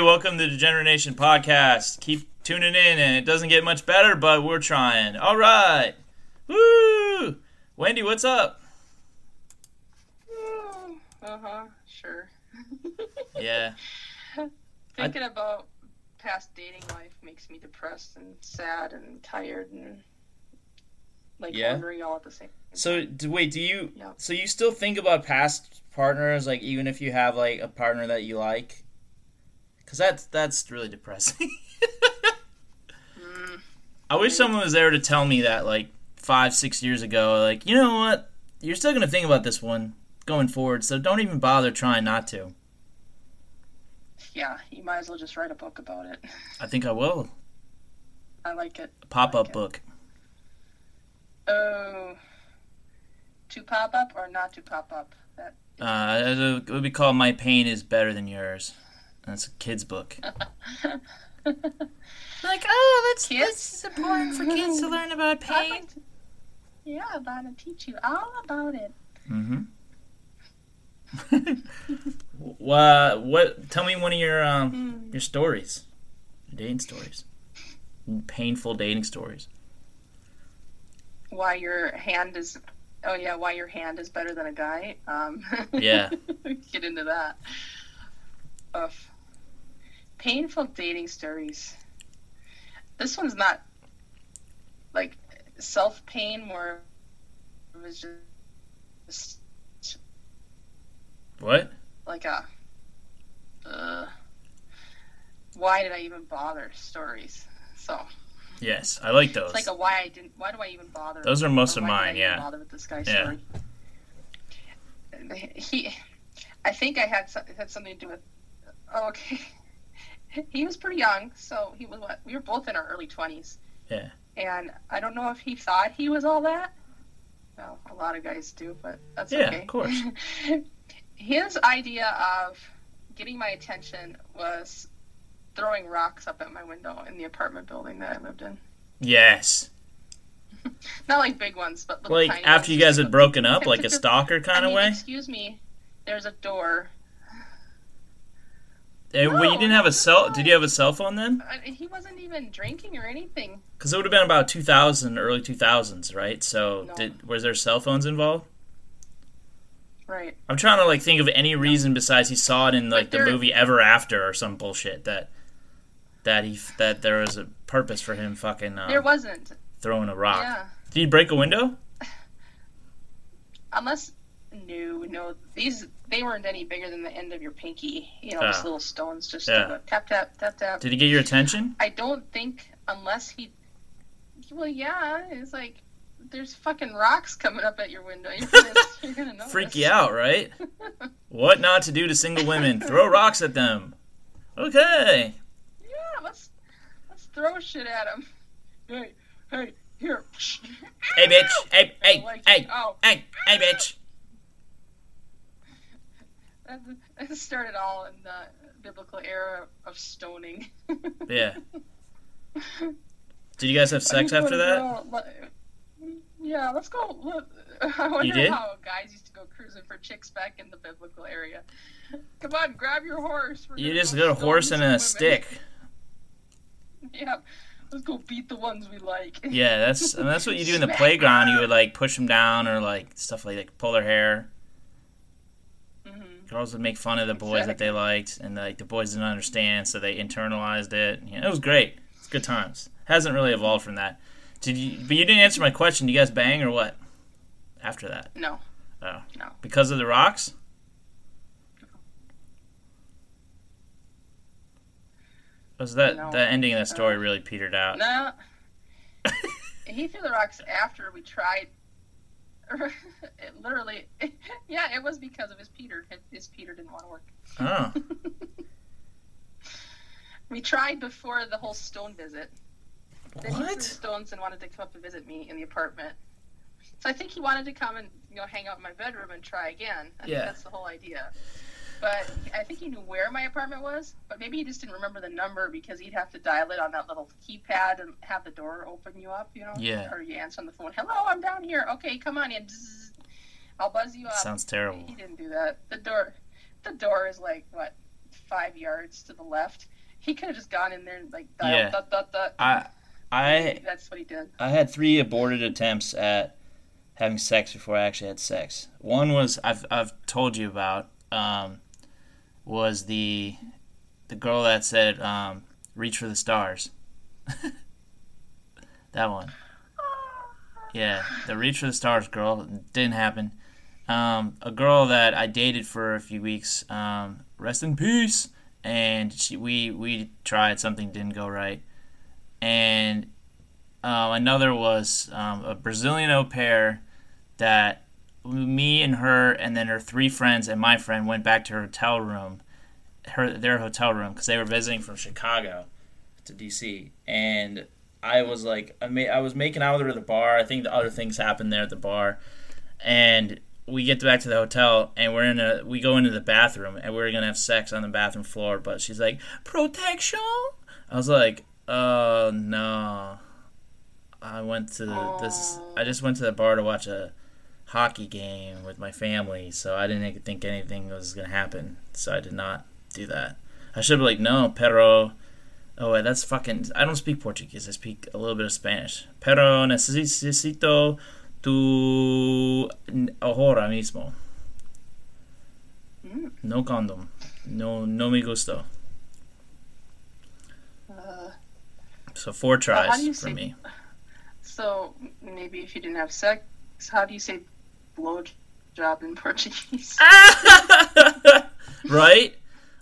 Hey, welcome to the Degenerate Nation podcast. Keep tuning in, and it doesn't get much better, but we're trying. All right. Woo! Wendy, what's up? Uh huh. Sure. Yeah. Thinking about past dating life makes me depressed and sad and tired and like Yeah? wondering all at the same. So, do, wait, do you? Yeah. So you still think about past partners, like even if you have like a partner that you like? Because that's that's really depressing. Mm, I wish someone was there to tell me that, like five, six years ago. Like, you know what? You're still gonna think about this one going forward, so don't even bother trying not to. yeah, you might as well just write a book about it. I think I will. I like it. A pop up Okay. book. Oh, to pop up or not to pop up? That Uh, it would be called "My Pain Is Better Than Yours." That's a kid's book. Like, oh, that's Kids? that's important for kids to learn about I'd like to- yeah, I'm about to teach you all about it. Mm-hmm. well, what? Tell me one of your um Hmm. your stories, your dating stories, painful dating stories. Why your hand is? Oh yeah, why your hand is better than a guy? Um, Yeah. get into that. Ugh. Painful dating stories. This one's not like self pain, more it was just What? like a uh, why did I even bother stories? So Yes, I like those. it's like a why I didn't. Why do I even bother? Those are most of why did I mine, yeah. Bother with this guy's Yeah. story. He, I think I had had something to do with. Okay. He was pretty young, so he was what? We were both in our early twenties. Yeah. And I don't know if he thought he was all that. Well, a lot of guys do, but that's Yeah, okay. of course. His idea of getting my attention was throwing rocks up at my window in the apartment building that I lived in. Yes. Not like big ones, but Like after ones. you guys had broken up, like a stalker kind of way. Excuse me. There's a door. Eh, well, you didn't have a cell. Did you have a cell phone then? I, he wasn't even drinking or anything. Because it would have been about 2000, early 2000s, right? So, No. did was there cell phones involved? Right. I'm trying to like think of any reason besides he saw it in like the there- movie Ever After or some bullshit that that he that there was a purpose for him fucking uh, There wasn't. throwing a rock. Yeah. Did he break a window? Unless no, no. These they weren't any bigger than the end of your pinky. You know, Ah. just little stones. Just Yeah. tap tap tap tap. Did he get your attention? I don't think unless he. Well, yeah. It's like there's fucking rocks coming up at your window. You're gonna, you're gonna notice. Freak you out, right? what not to do to single women? Throw rocks at them. Okay. Yeah. Let's let's throw shit at him. Hey, hey, here. Hey, bitch. Hey, hey, Like, hey, oh. hey, hey, bitch. That started all in the biblical era of stoning. Yeah. Did you guys have sex after that? Yeah, let's go. Look, I wonder how guys used to go cruising for chicks back in the biblical area. Come on, grab your horse. We're You just go got a horse and a women. stick. Yeah, let's go beat the ones we like. Yeah, that's and that's what you do in the playground. You would like push them down or like stuff like that, pull their hair. Girls would make fun of the boys that they liked, and like the boys didn't understand, so they internalized it. You know, it was great. It's good times. Hasn't really evolved from that. Did you? But you didn't answer my question. Do you guys bang or what? After that, No, oh, No. because of the rocks. Was that No. the ending of that story uh, really petered out? no. he threw the rocks after we tried. it literally, yeah, it was because of his Peter. His Peter didn't want to work. Oh, We tried before the whole stone visit. Then he threw stones and wanted to come up to visit me in the apartment. So I think he wanted to come and you know hang out in my bedroom and try again. I Yeah. think that's the whole idea. But I think he knew where my apartment was, but maybe he just didn't remember the number because he'd have to dial it on that little keypad and have the door open you up, you know? Yeah. Or you answer on the phone, "Hello, I'm down here. Okay, come on in. Bzzz. I'll buzz you up." Sounds terrible. He didn't do that. The door, the door is like what, five yards to the left. He could have just gone in there and like dialed Yeah. I I That's what he did. I had three aborted attempts at having sex before I actually had sex. One was I've I've told you about um, was the the girl that said um, reach for the stars. that one. Yeah, the reach for the stars girl didn't happen. Um, a girl that I dated for a few weeks, um, rest in peace, and she, we we tried something didn't go right, and um, another was um, a Brazilian au pair that me and her and then her three friends and my friend went back to her hotel room, her their hotel room because they were visiting from Chicago to DC, and I was like, I, ma- I was making out with her at the bar. I think the other things happened there at the bar, and we get back to the hotel and we're in a we go into the bathroom and we're gonna have sex on the bathroom floor, but she's like protection. I was like, oh no. I went to this. I just went to the bar to watch a hockey game with my family, so I didn't think anything was gonna happen. So I did not do that. I should be like, no, pero. Oh wait, that's fucking. I don't speak Portuguese. I speak a little bit of Spanish. Pero necesito tu ahora mismo. Mm. No condom. No, no me gusto. Uh, So four tries for say- me. so maybe if you didn't have sex, how do you say blow job in Portuguese? right?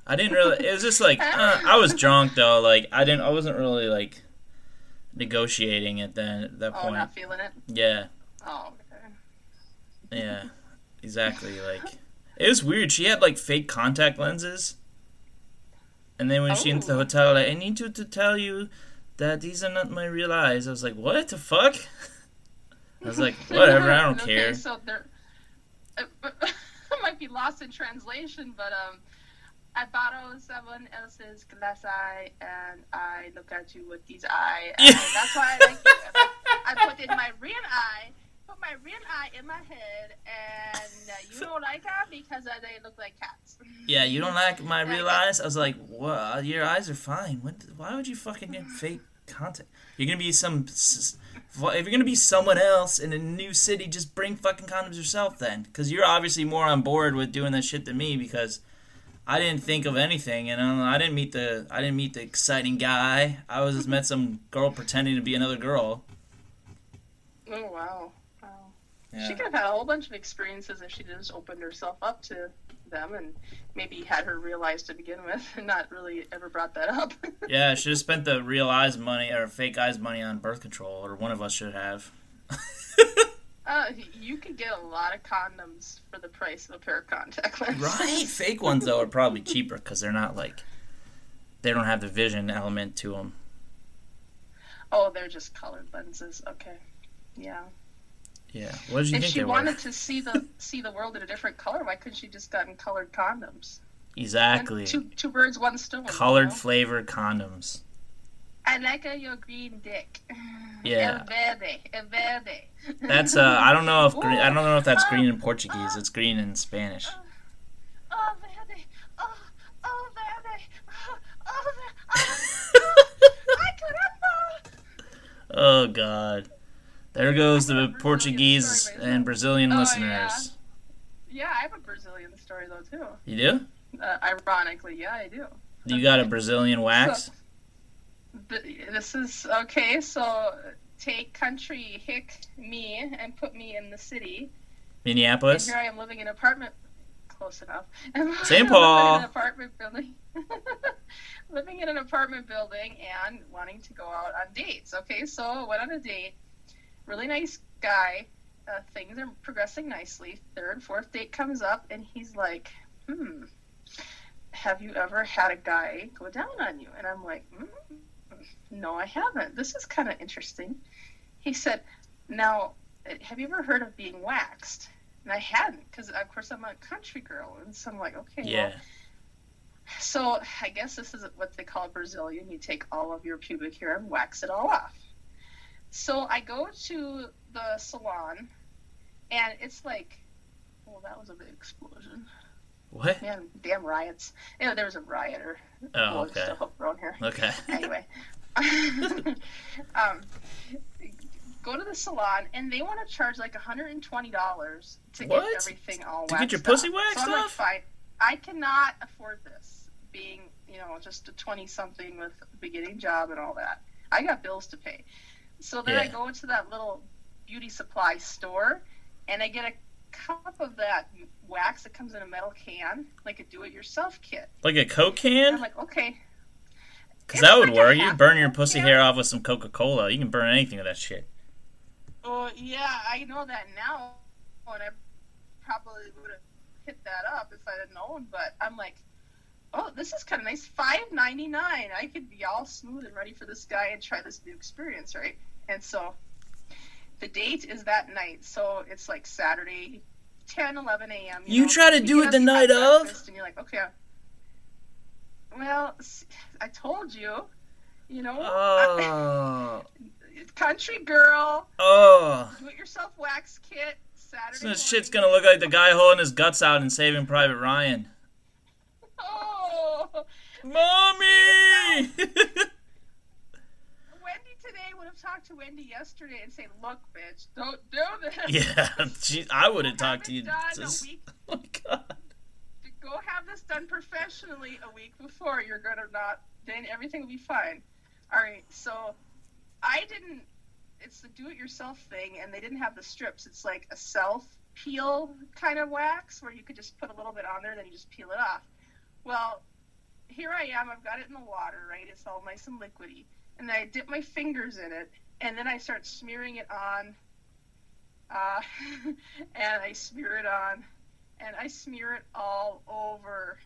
I didn't really. It was just like uh, I was drunk though. Like I didn't. I wasn't really like negotiating at then at that oh, point. not feeling it. Yeah, Oh, okay. yeah, exactly. Like it was weird. She had like fake contact lenses, and then when she went to the Oh. hotel, like I need you to tell you that these are not my real eyes. I was like, what the fuck? I was like, whatever. I don't okay, care. So there, it, might be lost in translation, but um, I borrow someone else's glass eye, and I look at you with these eye, and that's why I like you. I put in my real eye, put my real eye in my head, and uh, you don't like her because uh, they look like cats. Yeah, you don't like my real eyes? I was like, what? Your eyes are fine. What, why would you fucking get fake contact? You're gonna be some. s- If you're gonna be someone else in a new city, just bring fucking condoms yourself then. Because you're obviously more on board with doing that shit than me because I didn't think of anything. You know, I didn't meet the I didn't meet the exciting guy. I was just met some girl pretending to be another girl. Oh wow. Yeah. She could have had a whole bunch of experiences if she just opened herself up to them and maybe had her realize to begin with and not really ever brought that up. Yeah, should have spent the real eyes money or fake eyes money on birth control, or one of us should have. uh, you could get a lot of condoms for the price of a pair of contact lenses. Right, fake ones though are probably cheaper because they're not like they don't have the vision element to them. Oh, they're just colored lenses. Okay. Yeah. Yeah, what did you if think she wanted were? to see the see the world in a different color, why couldn't she just gotten colored condoms? Exactly, Two two birds, one stone. you colored know? flavored condoms. I like your green dick. Yeah. El verde, el verde. That's uh, I don't know if green, I don't know if that's Oh, green in Portuguese. It's green in Spanish. Oh, verde. Oh, oh, verde. Oh, oh, verde. Oh, caramba. Oh God, there goes the Portuguese and Brazilian Oh, listeners. Yeah, I have a Brazilian story though too. You do? Uh, ironically, yeah, I do. You got a Brazilian wax? Th- This is okay. So take country hick me and put me in the city. And Minneapolis? here I am living in an apartment. Close enough. St. Paul. Living in an apartment building. living in an apartment building and wanting to go out on dates. Okay, so I went on a date. Really nice guy. Uh, things are progressing nicely. Third, fourth date comes up, and he's like, "Hmm, have you ever had a guy go down on you?" And I'm like, mm, "No, I haven't. This is kind of interesting." He said, "Now, uh, have you ever heard of being waxed?" And I hadn't, because of course I'm a country girl, and so I'm like, "Okay, well, Yeah. so I guess this is what they call Brazilian. You take all of your pubic hair and wax it all off. So I go to the salon, and it's like, well, that was a big explosion. What? Man, damn riots. Yeah, there was a riot or Oh, okay. stuff up around here. Okay. Anyway, um, go to the salon and they want to charge like $120 to What? get everything all To get your pussy up. waxed so I'm like, fine. I cannot afford this, being you know just a 20 something with a beginning job and all that. I got bills to pay. So then I go to that little beauty supply store and I get a cup of that wax that comes in a metal can, like a do-it-yourself kit. Like a Coke And I'm can? like, okay. Because that would like work. You burn your pussy can. hair off with some Coca Cola. You can burn anything with that shit. Oh yeah, I know that now, and I probably would have hit that up if I'd have known. But I'm like, oh, this is kind of nice. Five ninety nine. I could be all smooth and ready for this guy and try this new experience, right? And so, the date is that night. So it's like Saturday, 10, 11 a.m. You know, try to do it the night of? And you're like, okay. Well, I told you. You know, Oh. country girl. Oh. Do-it-yourself wax kit. Saturday. So this shit's gonna look like the guy holding his guts out and saving Private Ryan. Mommy! Wendy today would have talked to Wendy yesterday and say, "Look, bitch, don't do this. yeah, I would have Have talked to you. done a Just, week- oh my god. Go have this done professionally a week before. You're gonna not. Then everything will be fine. All right. So, I didn't. It's the do-it-yourself thing, and they didn't have the strips. It's like a self peel kind of wax where you could just put a little bit on there, then you just peel it off. Well, here I am. I've got it in the water, right? It's all nice and liquidy. And then I dip my fingers in it, and then I start smearing it on. Uh, and I smear it on, and I smear it all over,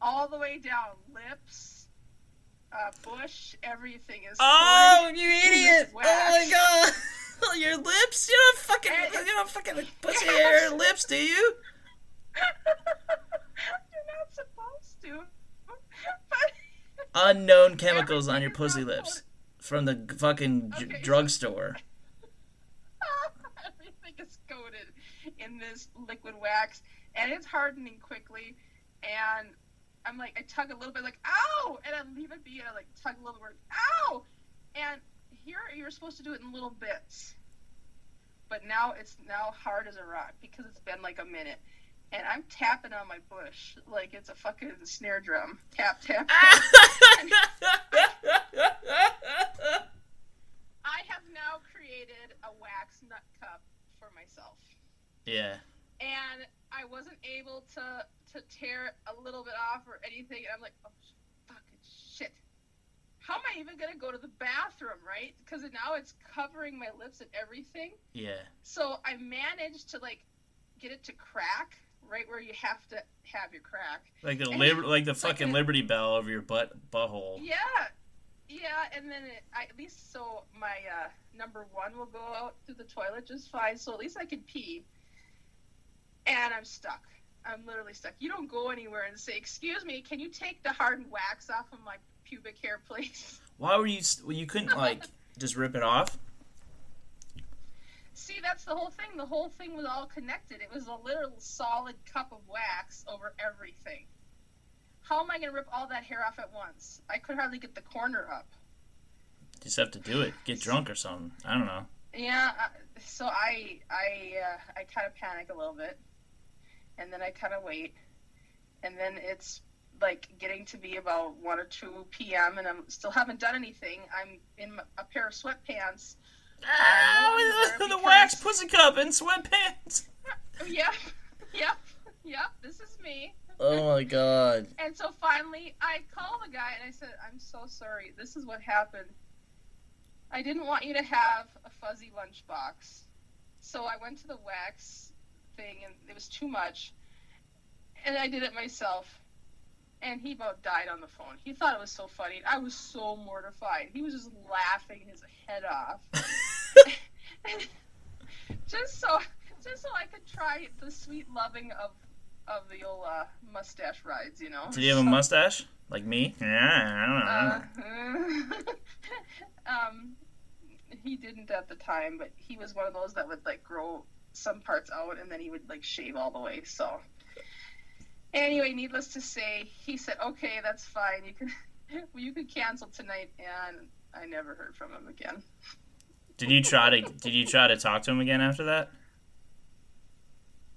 all the way down, lips, uh, bush, everything is. Oh, you idiot! Oh my god! Your lips? You don't fucking, And- you don't fucking pussy hair lips, do you? You're not supposed to. Unknown chemicals on your pussy lips from the fucking Okay, drugstore. everything is coated in this liquid wax, and it's hardening quickly. And I'm like, I tug a little bit, like, ow, and I leave it be, and I like tug a little bit, ow, and here you're supposed to do it in little bits, but now it's now hard as a rock because it's been like a minute. And I'm tapping on my bush like it's a fucking snare drum. Tap, tap, tap. I have now created a wax nut cup for myself. yeah. And I wasn't able to to tear a little bit off or anything. And I'm like, oh, fucking shit. How am I even going to go to the bathroom, right? Because now it's covering my lips and everything. Yeah. So I managed to, like, get it to crack right where you have to have your crack. Like the liber- like the like fucking a- Liberty Bell over your butt butthole. Yeah. Yeah, and then it, I, at least so my uh, number one will go out through the toilet just fine. So at least I can pee. And I'm stuck. I'm literally stuck. You don't go anywhere and say, "Excuse me, can you take the hardened wax off of my pubic hair, please?" Why were you? st- well, You couldn't like just rip it off. See, that's the whole thing. The whole thing was all connected. It was a literal solid cup of wax over everything. How am I going to rip all that hair off at once? I could hardly get the corner up. You Just have to do it. Get drunk or something. I don't know. Yeah, uh, so I I uh, I kind of panic a little bit, and then I kind of wait, and then it's like getting to be about one or two p.m. and I'm still haven't done anything. I'm in a pair of sweatpants. Ah, wonder the because- wax pussy cup in sweatpants. Oh, yep, yep, yep. This is me. Oh my god. And so finally, I call the guy and I said, "I'm so sorry. This is what happened. I didn't want you to have a fuzzy lunchbox, so I went to the wax thing, and it was too much, and I did it myself." And he about died on the phone. He thought it was so funny. I was so mortified. He was just laughing his head off, just so, just so I could try the sweet loving of of the old uh, mustache rides, you know. Did you have a mustache like me? Yeah, I don't know. uh, um, he didn't at the time, but he was one of those that would like grow some parts out and then he would like shave all the way. So, Anyway, needless to say, he said, "Okay, that's fine. You can, well, you can cancel tonight." And I never heard from him again. Did you try to Did you try to talk to him again after that?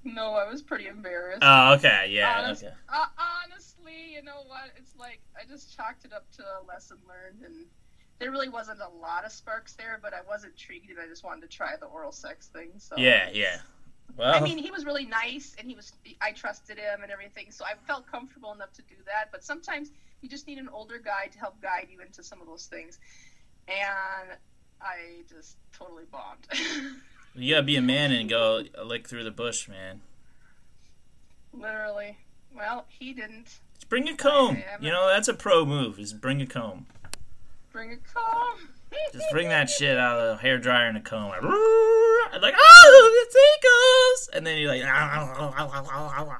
No, I was pretty embarrassed. Oh, okay, yeah, Honest- okay. uh, honestly, you know what? It's like I just chalked it up to a lesson learned, and there really wasn't a lot of sparks there, but I was intrigued, and I just wanted to try the oral sex thing. So Yeah, yeah. Well, I mean, he was really nice, and he was I trusted him and everything, so I felt comfortable enough to do that. But sometimes you just need an older guy to help guide you into some of those things, and I just totally bombed. you gotta be a man and go lick through the bush, man. Literally. Well, he didn't Just bring a comb. You know, that's a pro move. Is bring a comb. Bring a comb. Just bring that shit out of the hair dryer and a comb. Like, "Rrrr," like oh, the tickles, and then you're like, ah, ah, ah,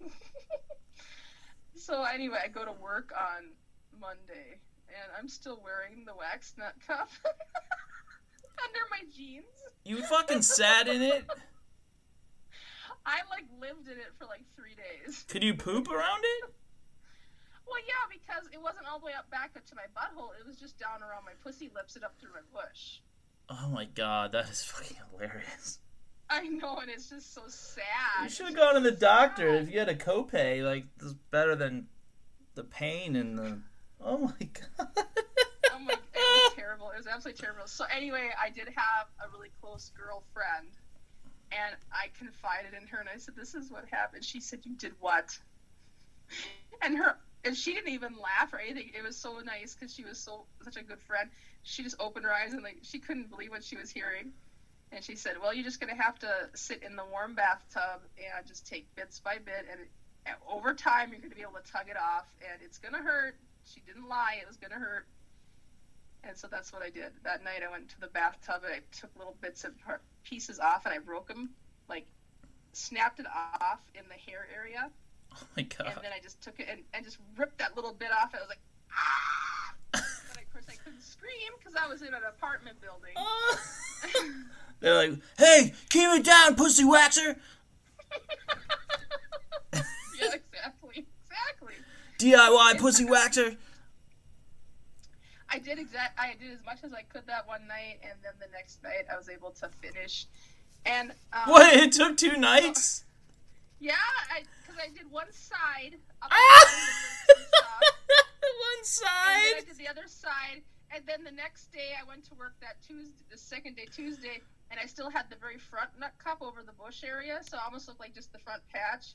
So anyway, I go to work on Monday, and I'm still wearing the wax nut cup under my jeans. you fucking sat in it. I like lived in it for like three days. Could you poop around it? Well, yeah, because it wasn't all the way up back up to my butthole. It was just down around my pussy lips and up through my bush. Oh my god, that is fucking hilarious. I know, and it's just so sad. You should have gone to the doctor if you had a copay. Like, this is better than the pain and the. Oh my god. Oh my, god, it was terrible. It was absolutely terrible. So anyway, I did have a really close girlfriend, and I confided in her, and I said, "This is what happened." She said, "You did what?" And her, and she didn't even laugh or anything. It was so nice because she was so such a good friend. She just opened her eyes and like she couldn't believe what she was hearing. And she said, "Well, you're just gonna have to sit in the warm bathtub and just take bits by bit, and and over time you're gonna be able to tug it off, and it's gonna hurt." She didn't lie; it was gonna hurt. And so that's what I did. That night I went to the bathtub and I took little bits of pieces off and I broke them, like snapped it off in the hair area. Oh my god. And then I just took it and, and just ripped that little bit off. And I was like, ah! but of course I couldn't scream because I was in an apartment building. They're like, hey, keep it down, pussy waxer. yeah, exactly. Exactly. DIY pussy waxer. I did exact. I did as much as I could that one night, and then the next night I was able to finish. And um, What? It took two nights? Yeah, because I, did one side. Up Ah! and One and then I side. did the other side, and then the next day I went to work that Tuesday, the second day Tuesday, and I still had the very front nut cup over the bush area, so it almost looked like just the front patch.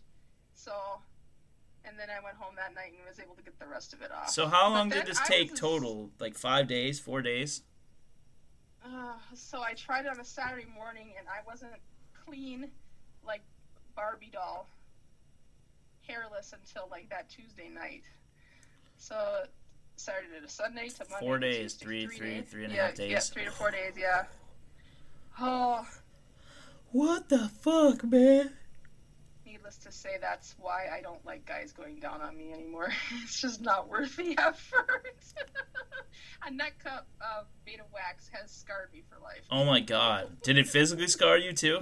So, and then I went home that night and was able to get the rest of it off. So how long then did this I take was- total? Like five days, four days? Uh, so I tried it on a Saturday morning, and I wasn't clean, like Barbie doll, hairless until like that Tuesday night. So Saturday to Sunday to Monday. Four days, Tuesday, three- three- days. three and a yeah, half Yeah, three to four days. Yeah. Oh, What the fuck, man? needless to say, that's why I don't like guys going down on me anymore. it's just not worth the effort. a nut cup of beta wax has scarred me for life. Oh my god. Did it physically scar you too?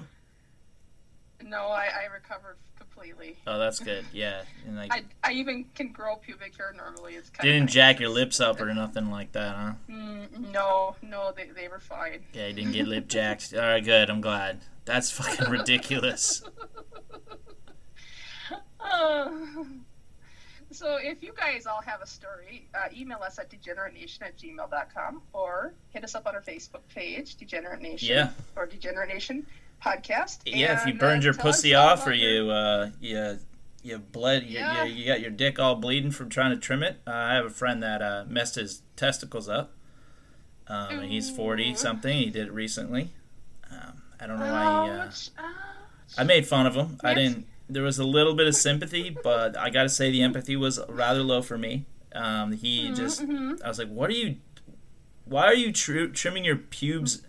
No, I, I recovered completely. Oh, that's good. Yeah. And like I, I even can grow pubic hair normally. It's kind didn't of jack your lips up or nothing like that, huh? Mm, no, no, they, they were fine. Yeah, you didn't get lip jacked. All right, good. I'm glad. That's fucking ridiculous. Uh, so if you guys all have a story, uh, email us at degeneratenation at gmail.com or hit us up on our Facebook page, Degenerate Nation, Yeah. or Degenerate Nation Podcast. Yeah, if you burned uh, your pussy off or you uh you you bled you, Yeah. you, you got your dick all bleeding from trying to trim it. Uh, I have a friend that uh, messed his testicles up. Um, and he's 40 something. He did it recently. Um, I don't know why he, uh. I made fun of him. I didn't. There was a little bit of sympathy, but I got to say the empathy was rather low for me. Um, he Mhm, just, mhm. I was like, "What are you? Why are you tr- trimming your pubes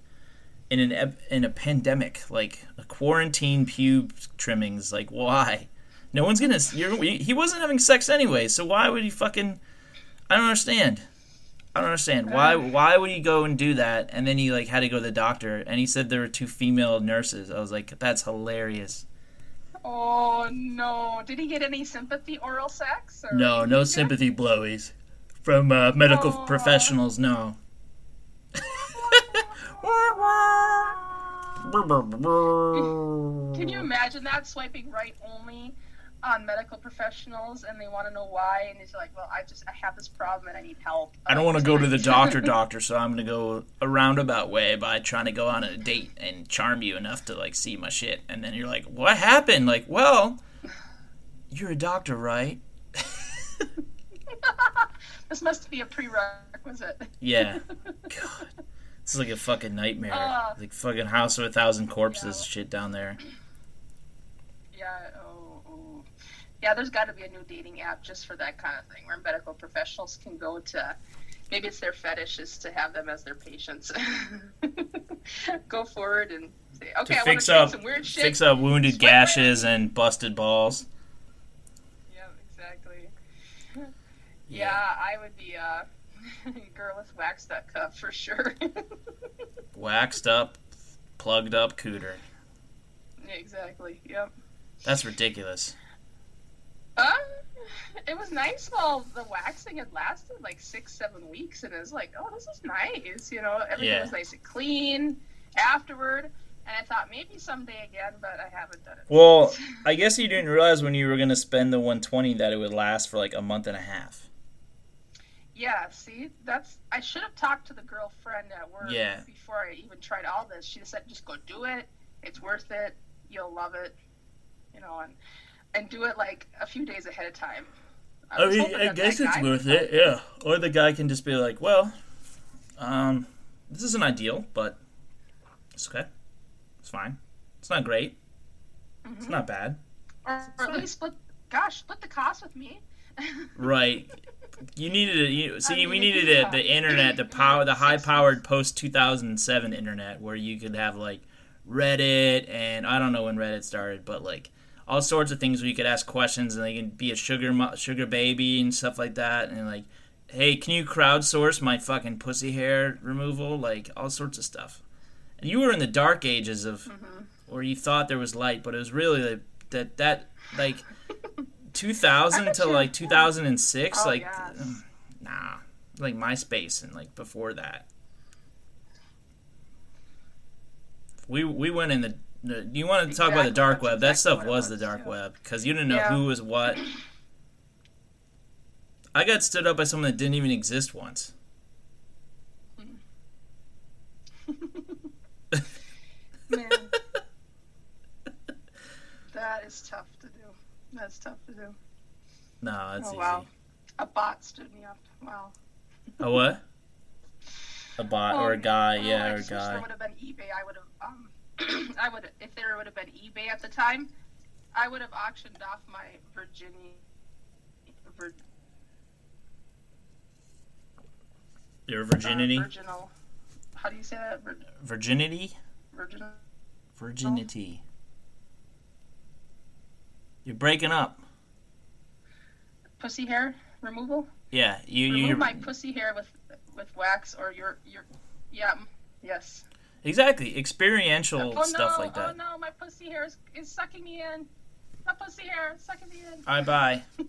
in an in a pandemic, like a quarantine pube trimmings? Like, why? No one's gonna. You're, he wasn't having sex anyway, so why would he fucking? I don't understand. I don't understand why. Uh. Why would he go and do that? And then he like had to go to the doctor, and he said there were two female nurses. I was like, that's hilarious. Oh no! Did he get any sympathy oral sex? Or No, no sympathy blowies from uh, medical Aw. professionals. No. Can you imagine that swiping right only on medical professionals, and they want to know why, and it's like, well, I just I have this problem and I need help. I don't want to go to the doctor, doctor, so I'm gonna go a roundabout way by trying to go on a date and charm you enough to like see my shit, and then you're like, "What happened?" Like, well, you're a doctor, right? this must be a prerequisite. Yeah. God, this is like a fucking nightmare. Uh, like fucking House of a Thousand Corpses yeah. shit down there. Yeah. Oh, oh. Yeah. There's got to be a new dating app just for that kind of thing, where medical professionals can go to. Maybe it's their fetish is to have them as their patients. go forward and say, okay, to I want fix up, some weird shit. fix up wounded right. gashes and busted balls. Yeah, exactly. Yeah, I would be uh, girl with waxed up cup for sure. Waxed up, plugged up cooter. exactly. Yep. That's ridiculous. Um, it was nice while the waxing had lasted like six, seven weeks, and it was like, oh, this is nice. You know, everything Yeah. was nice and clean afterward. And I thought maybe someday again, but I haven't done it. Well. I guess you didn't realize when you were gonna spend the 120 that it would last for like a month and a half. Yeah. See, that's I should have talked to the girlfriend at work Yeah. before I even tried all this. She said, just go do it. It's worth it. You'll love it. You know, and and do it like a few days ahead of time. I was mean, I guess it's worth it, yeah. Or the guy can just be like, well, um, this isn't ideal, but it's okay. It's fine. It's not great. It's Mhm. not bad. or, or at least split. Gosh, split the cost with me. Right. You needed it. You, see, mean, we needed it, the internet, the power, the high-powered post 2007 internet, where you could have like Reddit and I don't know when Reddit started, but like all sorts of things where you could ask questions and they can be a sugar sugar baby and stuff like that, and like, hey, can you crowdsource my fucking pussy hair removal? Like all sorts of stuff. And you were in the dark ages of Mm-hmm. where you thought there was light, but it was really like, that that like 2000 to like 2006 Oh, like yes. um, nah like myspace and like before that we we went in the, the you want to talk about the dark web that stuff it was the dark yeah. web because you didn't know Yeah. who was what i got stood up by someone that didn't even exist once Man, that is tough. That's tough to do. no it's oh easy wow, a bot stood me up. Wow. a what a bot or a Oh, guy oh, yeah or a wish There guy would have been eBay. I would have. Um, I would if there would have been eBay at the time. I would have auctioned off my Virginia. Vir, your uh, virginity virginal. How do you say that? Vir, virginity virginal. virginity you're breaking up Pussy hair removal. yeah you Remove you my pussy hair with with wax or your your. Yeah. mm, Yes. Exactly, experiential oh stuff no! like that. Oh no! My pussy hair is, is sucking me in. My pussy hair is sucking me in. All right, bye.